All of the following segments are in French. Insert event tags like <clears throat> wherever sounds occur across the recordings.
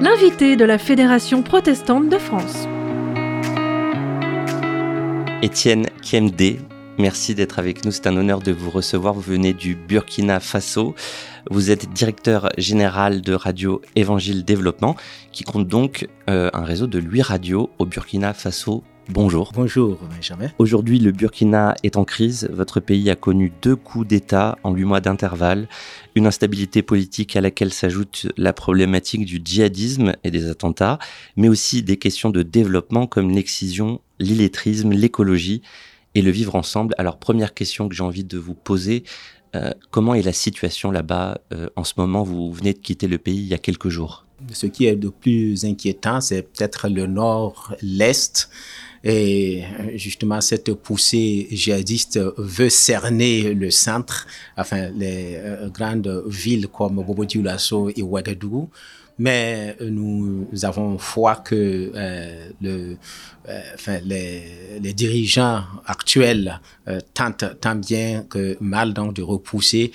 L'invité de la Fédération protestante de France. Étienne Kiemde, merci d'être avec nous. C'est un honneur de vous recevoir. Vous venez du Burkina Faso. Vous êtes directeur général de Radio Évangile Développement, qui compte donc euh, un réseau de 8 radios au Burkina Faso Bonjour. Bonjour Benjamin. Aujourd'hui, le Burkina est en crise. Votre pays a connu deux coups d'État en huit mois d'intervalle, une instabilité politique à laquelle s'ajoute la problématique du djihadisme et des attentats, mais aussi des questions de développement comme l'excision, l'illettrisme, l'écologie et le vivre ensemble. Alors, première question que j'ai envie de vous poser, euh, comment est la situation là-bas euh, en ce moment? Vous venez de quitter le pays il y a quelques jours. Ce qui est de plus inquiétant, c'est peut-être le nord, l'est. Et justement, cette poussée djihadiste veut cerner le centre, enfin les euh, grandes villes comme Bobo Dioulasso et Ouagadougou. Mais nous avons foi que euh, le, euh, enfin, les, les, dirigeants actuels tentent tant bien que mal donc de repousser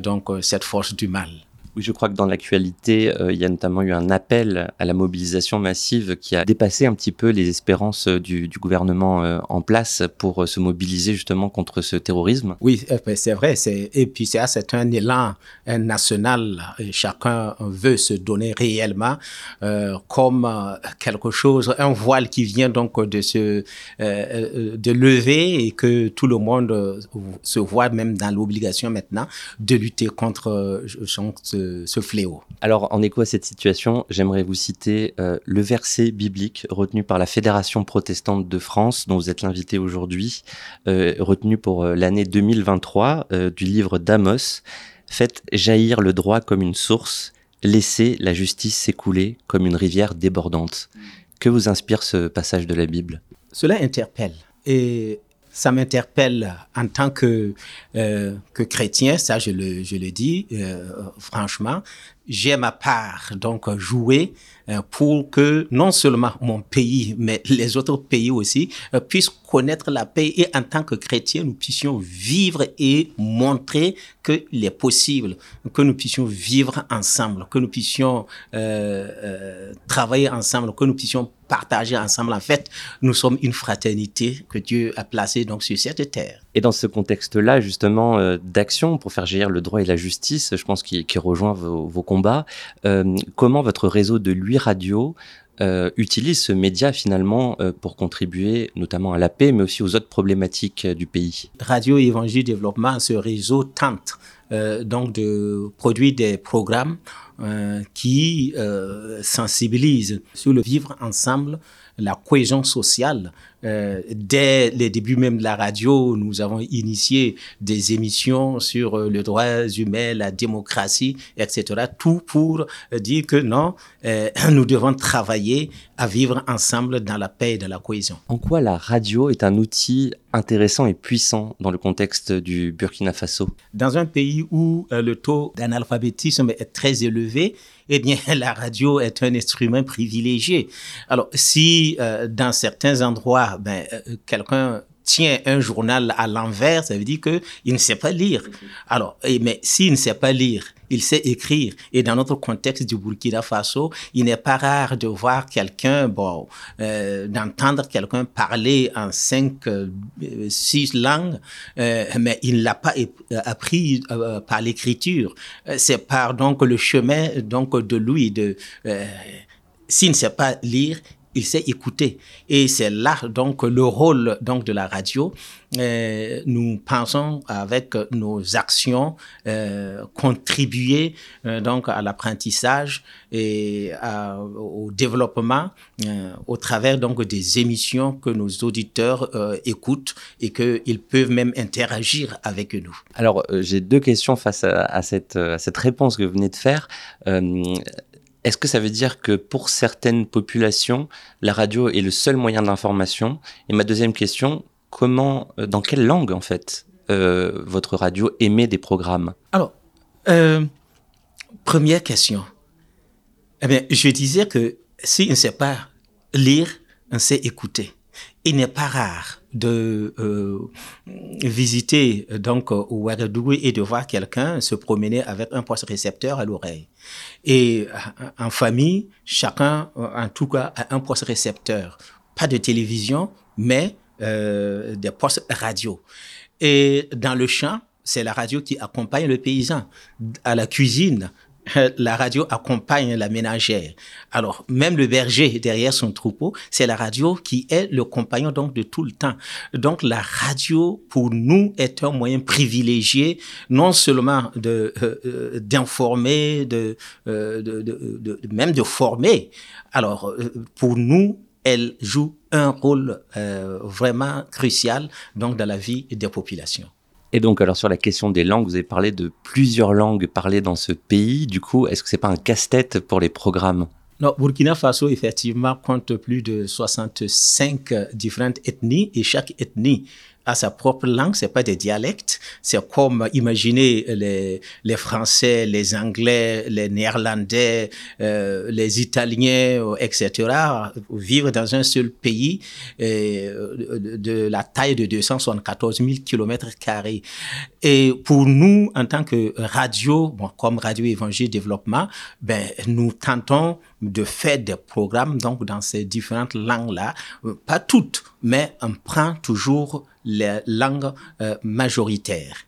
donc cette force du mal. Je crois que dans l'actualité, euh, il y a notamment eu un appel à la mobilisation massive qui a dépassé un petit peu les espérances euh, du, du gouvernement euh, en place pour se mobiliser justement contre ce terrorisme. Oui, ben, c'est vrai. Et puis c'est un élan national. Et chacun veut se donner réellement comme quelque chose, un voile qui vient donc de se de lever et que tout le monde se voit même dans l'obligation maintenant de lutter contre ce ce, fléau. Alors, en écho à cette situation, j'aimerais vous citer euh, le verset biblique retenu par la Fédération protestante de France, dont vous êtes l'invité aujourd'hui, euh, retenu pour euh, l'année 2023 du livre d'Amos. Faites jaillir le droit comme une source, laissez la justice s'écouler comme une rivière débordante. Que vous inspire ce passage de la Bible? Cela interpelle. Et ça m'interpelle en tant que, euh, que chrétien, ça je le, je le dis euh, franchement. J'ai ma part donc jouer euh, pour que non seulement mon pays, mais les autres pays aussi puissent connaître la paix et en tant que chrétien, nous puissions vivre et montrer qu'il est possible, que nous puissions vivre ensemble, que nous puissions travailler ensemble, que nous puissions partager ensemble. En fait, nous sommes une fraternité que Dieu a placée donc sur cette terre. Et dans ce contexte-là, justement, euh, d'action pour faire gérer le droit et la justice, je pense qu'il rejoint vos, vos combats, euh, comment votre réseau de lui radio euh, utilise ce média finalement euh, pour contribuer notamment à la paix, mais aussi aux autres problématiques euh, du pays? Radio Évangile Développement, ce réseau tente donc de produire des programmes euh, qui sensibilisent sur le vivre ensemble, la cohésion sociale euh, dès les débuts même de la radio, nous avons initié des émissions sur euh, le droit humain, la démocratie, etc. Tout pour euh, dire que non, euh, <clears throat> nous devons travailler à vivre ensemble dans la paix et dans la cohésion. En quoi la radio est un outil intéressant et puissant dans le contexte du Burkina Faso? Dans un pays où le taux d'analphabétisme est très élevé, eh bien, <laughs> la radio est un instrument privilégié. Alors, si dans certains endroits, ben, euh, quelqu'un tient un journal à l'envers, ça veut dire que il ne sait pas lire. Alors, et, mais s'il ne sait pas lire, il sait écrire. Et dans notre contexte du Burkina Faso, il n'est pas rare de voir quelqu'un, bon, euh, d'entendre quelqu'un parler en cinq, euh, six langues, euh, mais il ne l'a pas appris euh, par l'écriture. C'est par donc le chemin donc de lui de euh, s'il ne sait pas lire, il sait écouter. Et c'est là donc le rôle donc de la radio. Euh, nous pensons avec nos actions euh, contribuer euh, donc à l'apprentissage et au développement au travers donc des émissions que nos auditeurs écoutent et qu'ils peuvent même interagir avec nous. Alors j'ai deux questions face à cette réponse que vous venez de faire. Est-ce que ça veut dire que pour certaines populations, la radio est le seul moyen d'information? Et ma deuxième question, comment, euh, dans quelle langue en fait, euh, votre radio émet des programmes? Alors, euh, première question. Eh bien, je disais que s'il ne sait pas lire, on sait écouter. Il n'est pas rare de euh, visiter donc Ouagadougou et de voir quelqu'un se promener avec un poste récepteur à l'oreille. Et en famille, chacun, en tout cas, a un poste récepteur. Pas de télévision, mais euh, des postes radio. Et dans le champ, c'est la radio qui accompagne le paysan. À la cuisine, <laughs> la radio accompagne la ménagère. Alors, même le berger derrière son troupeau, c'est la radio qui est le compagnon donc de tout le temps. Donc, la radio, pour nous, est un moyen privilégié, non seulement de euh, euh, d'informer, de, euh, de, de, même de former. Alors, pour nous, elle joue un rôle vraiment crucial donc dans la vie des populations. Et donc, alors sur la question des langues, vous avez parlé de plusieurs langues parlées dans ce pays. Du coup, est-ce que c'est pas un casse-tête pour les programmes? Non, Burkina Faso, effectivement, compte plus de 65 différentes ethnies et chaque ethnie a sa propre langue, c'est pas des dialectes. C'est comme imaginer les, les Français, les Anglais, les Néerlandais, euh, les Italiens, etc. vivre dans un seul pays euh, de, la taille de 274 000 kilomètres carrés. Et pour nous, en tant que radio, bon, comme Radio Évangile Développement, ben nous tentons de faire des programmes donc dans ces différentes langues-là, pas toutes, mais on prend toujours les langues euh, majoritaires.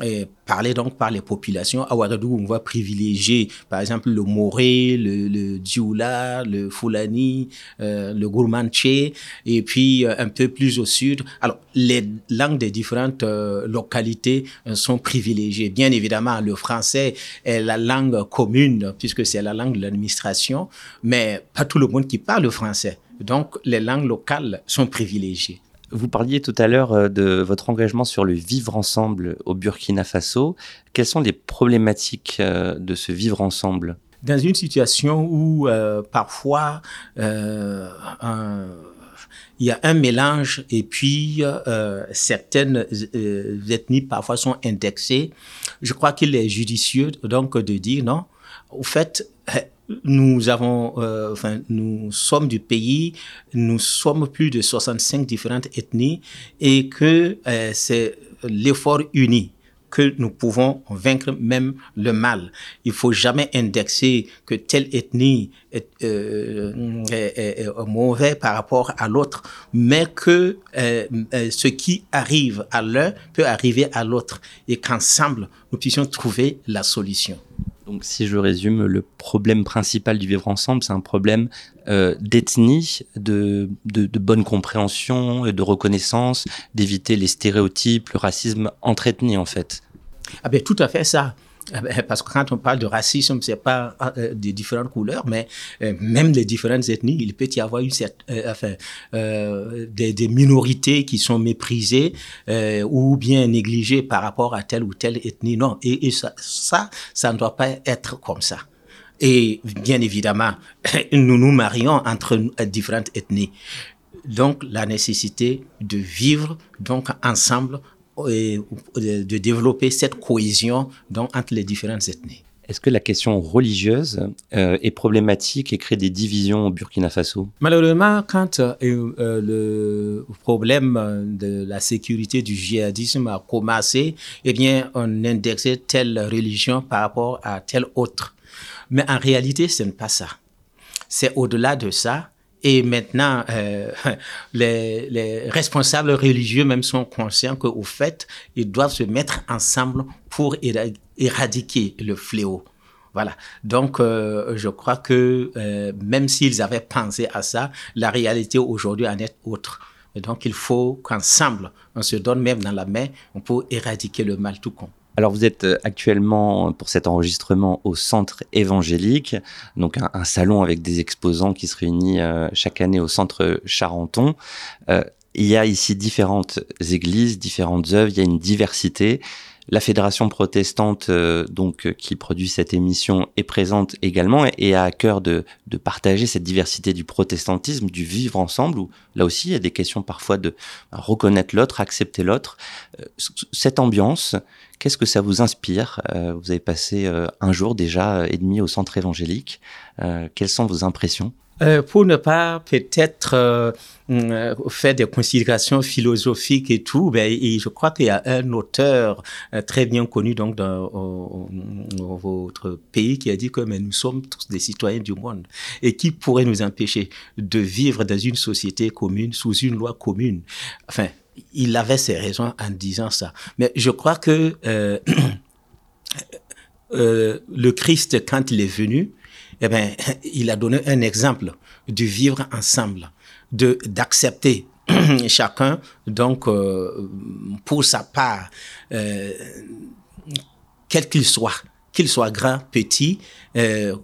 Et parlé donc par les populations. À Ouagadougou, on va privilégier, par exemple, le Moré, le, le Dioula, le Fulani, euh, le Gourmanche, et puis euh, un peu plus au sud. Alors, les langues des différentes euh, localités sont privilégiées. Bien évidemment, le français est la langue commune, puisque c'est la langue de l'administration, mais pas tout le monde qui parle le français. Donc, les langues locales sont privilégiées. Vous parliez tout à l'heure euh, de votre engagement sur le vivre ensemble au Burkina Faso. Quelles sont les problématiques euh, de ce vivre ensemble? Dans une situation où euh, parfois il y a un mélange et puis certaines ethnies parfois sont indexées, je crois qu'il est judicieux donc de dire non, au fait, nous avons, euh, enfin, nous sommes du pays, nous sommes plus de 65 différentes ethnies et que euh, c'est l'effort uni que nous pouvons vaincre même le mal. Il faut jamais indexer que telle ethnie est, euh, est, mauvais par rapport à l'autre, mais que ce qui arrive à l'un peut arriver à l'autre et qu'ensemble, nous puissions trouver la solution. Donc, si je résume, le problème principal du vivre ensemble, c'est un problème euh, d'ethnie, de, de, de, bonne compréhension, et de reconnaissance, d'éviter les stéréotypes, le racisme entre ethnies, en fait. Ah ben, tout à fait ça. Ah ben, parce que quand on parle de racisme, c'est pas euh, des différentes couleurs, mais euh, même les différentes ethnies, il peut y avoir une euh, enfin, euh, des, minorités qui sont méprisées ou bien négligées par rapport à telle ou telle ethnie. Non, et, ça, ça, ça ne doit pas être comme ça. Et bien évidemment, <laughs> nous nous marions entre différentes ethnies. Donc, la nécessité de vivre donc ensemble de développer cette cohésion donc, entre les différentes ethnies. Est-ce que la question religieuse euh, est problématique et crée des divisions au Burkina Faso? Malheureusement, quand euh, euh, le problème de la sécurité du djihadisme a commencé, eh bien, on indexait telle religion par rapport à telle autre. Mais en réalité, ce n'est pas ça. C'est au-delà de ça. Et maintenant, euh, <laughs> les, les, responsables religieux même sont conscients qu'au fait, ils doivent se mettre ensemble pour éradiquer le fléau. Voilà. Donc, euh, je crois que euh, même s'ils avaient pensé à ça, la réalité aujourd'hui en est autre. Et donc, il faut qu'ensemble, on se donne même dans la main pour éradiquer le mal tout compte. Alors vous êtes euh, actuellement pour cet enregistrement au Centre évangélique, donc un, salon avec des exposants qui se réunissent euh, chaque année au Centre Charenton. Euh, il y a ici différentes églises, différentes œuvres, il y a une diversité. La fédération protestante, donc qui produit cette émission, est présente également et, a à cœur de, partager cette diversité du protestantisme, du vivre ensemble. Où là aussi, il y a des questions parfois de reconnaître l'autre, accepter l'autre. cette ambiance, Qu'est-ce que ça vous inspire? Euh, Vous avez passé euh, un jour déjà et demi au centre évangélique. Euh, quelles sont vos impressions? Euh, pour ne pas peut-être euh, euh, faire des considérations philosophiques et tout, ben, je crois qu'il y a un auteur très bien connu donc dans, votre pays qui a dit que mais nous sommes tous des citoyens du monde et qui pourrait nous empêcher de vivre dans une société commune sous une loi commune. Enfin, il avait ses raisons en disant ça. Mais je crois que <clears throat> le Christ, quand il est venu, eh ben, <laughs> il a donné un exemple de vivre ensemble, de d'accepter <clears throat> chacun donc euh, pour sa part, euh, quel qu'il soit, qu'il soit grand, petit, euh,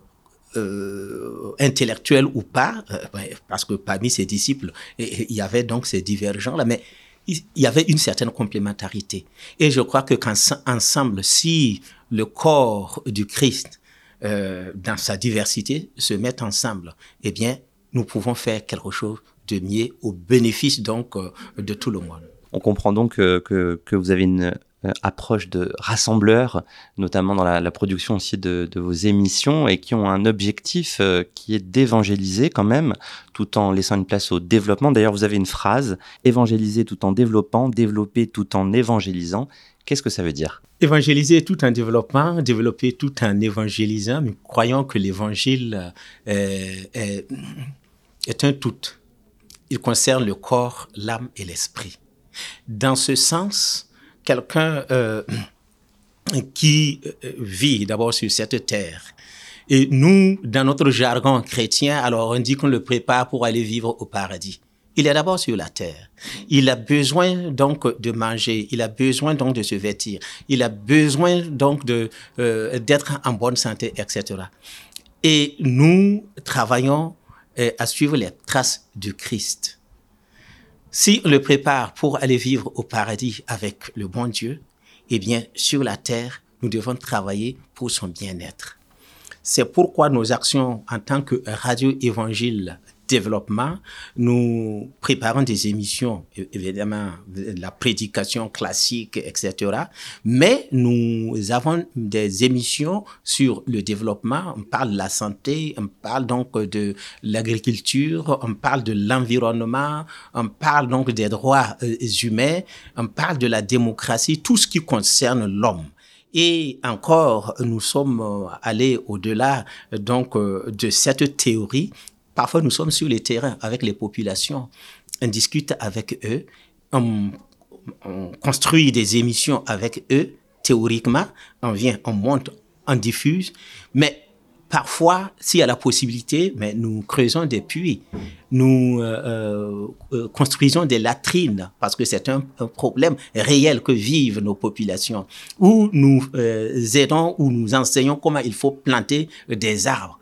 intellectuel ou pas, ben, parce que parmi ses disciples, il y avait donc ces divergents là, mais il y avait une certaine complémentarité. Et je crois que qu'ensemble, si le corps du Christ, euh, dans sa diversité, se met ensemble, eh bien, nous pouvons faire quelque chose de mieux au bénéfice donc euh, de tout le monde. On comprend donc euh, que, que vous avez une approche de rassembleur, notamment dans la, production aussi de, vos émissions, et qui ont un objectif euh, qui est d'évangéliser quand même, tout en laissant une place au développement. D'ailleurs, vous avez une phrase, évangéliser tout en développant, développer tout en évangélisant. Qu'est-ce que ça veut dire? Évangéliser tout en développant, développer tout en évangélisant. Nous croyons que l'évangile euh, est un tout. Il concerne le corps, l'âme et l'esprit. Dans ce sens, quelqu'un euh, <clears throat> qui euh, vit d'abord sur cette terre. Et nous, dans notre jargon chrétien, alors on dit qu'on le prépare pour aller vivre au paradis. Il est d'abord sur la terre. Il a besoin donc de manger, il a besoin donc de se vêtir, il a besoin donc de euh, d'être en bonne santé, etc. Et nous travaillons à suivre les traces du Christ. Si on le prépare pour aller vivre au paradis avec le bon Dieu, eh bien, sur la terre, nous devons travailler pour son bien-être. C'est pourquoi nos actions en tant que radio évangile développement, nous préparons des émissions, évidemment, la prédication classique, etc. Mais nous avons des émissions sur le développement. On parle de la santé, on parle donc de l'agriculture, on parle de l'environnement, on parle donc des droits euh, humains, on parle de la démocratie, tout ce qui concerne l'homme. Et encore, nous sommes euh, allés au-delà donc euh, de cette théorie Parfois, nous sommes sur les terrains avec les populations, on discute avec eux, on, construit des émissions avec eux, théoriquement, on vient, on monte, on diffuse, mais parfois, s'il y a la possibilité, mais nous creusons des puits, nous euh, euh, euh, construisons des latrines, parce que c'est un, problème réel que vivent nos populations, ou nous aidons ou nous enseignons comment il faut planter des arbres.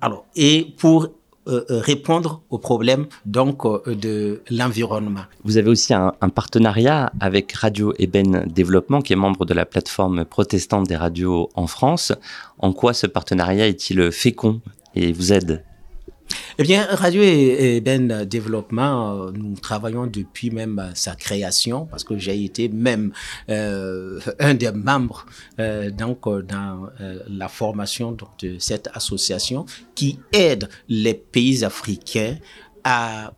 Alors, et pour euh, euh, répondre aux problèmes donc euh, de l'environnement. Vous avez aussi un, partenariat avec Radio Eben Développement, qui est membre de la plateforme protestante des radios en France. En quoi ce partenariat est-il fécond et vous aide? Eh bien, Radio Ben Développement, euh, nous travaillons depuis même euh, sa création, parce que j'ai été même euh, un des membres donc dans la formation de cette association qui aide les pays africains à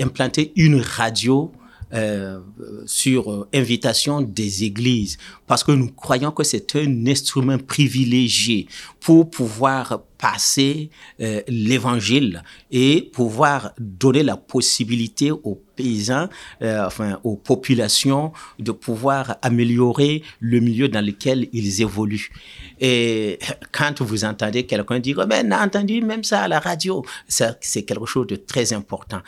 implanter une radio euh, sur euh, invitation des églises, parce que nous croyons que c'est un instrument privilégié pour pouvoir passer euh, l'évangile et pouvoir donner la possibilité aux paysans, enfin aux populations, de pouvoir améliorer le milieu dans lequel ils évoluent. Et quand vous entendez quelqu'un dire, mais on a entendu même ça à la radio, c'est quelque chose de très important.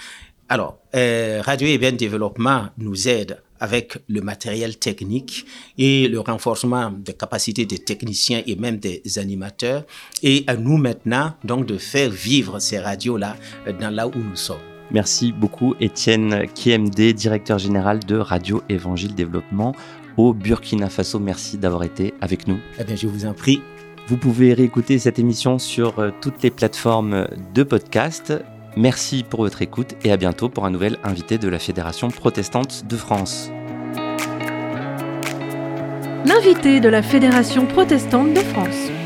Alors, euh, Radio et Bien Développement nous aide avec le matériel technique et le renforcement des capacités des techniciens et même des animateurs. Et à nous maintenant, donc, de faire vivre ces radios-là euh, dans là où nous sommes. Merci beaucoup, Étienne KMD, directeur général de Radio Évangile Développement au Burkina Faso. Merci d'avoir été avec nous. Eh bien, je vous en prie. Vous pouvez réécouter cette émission sur euh, toutes les plateformes de podcast. Merci pour votre écoute et à bientôt pour un nouvel invité de la Fédération protestante de France. L'invité de la Fédération protestante de France.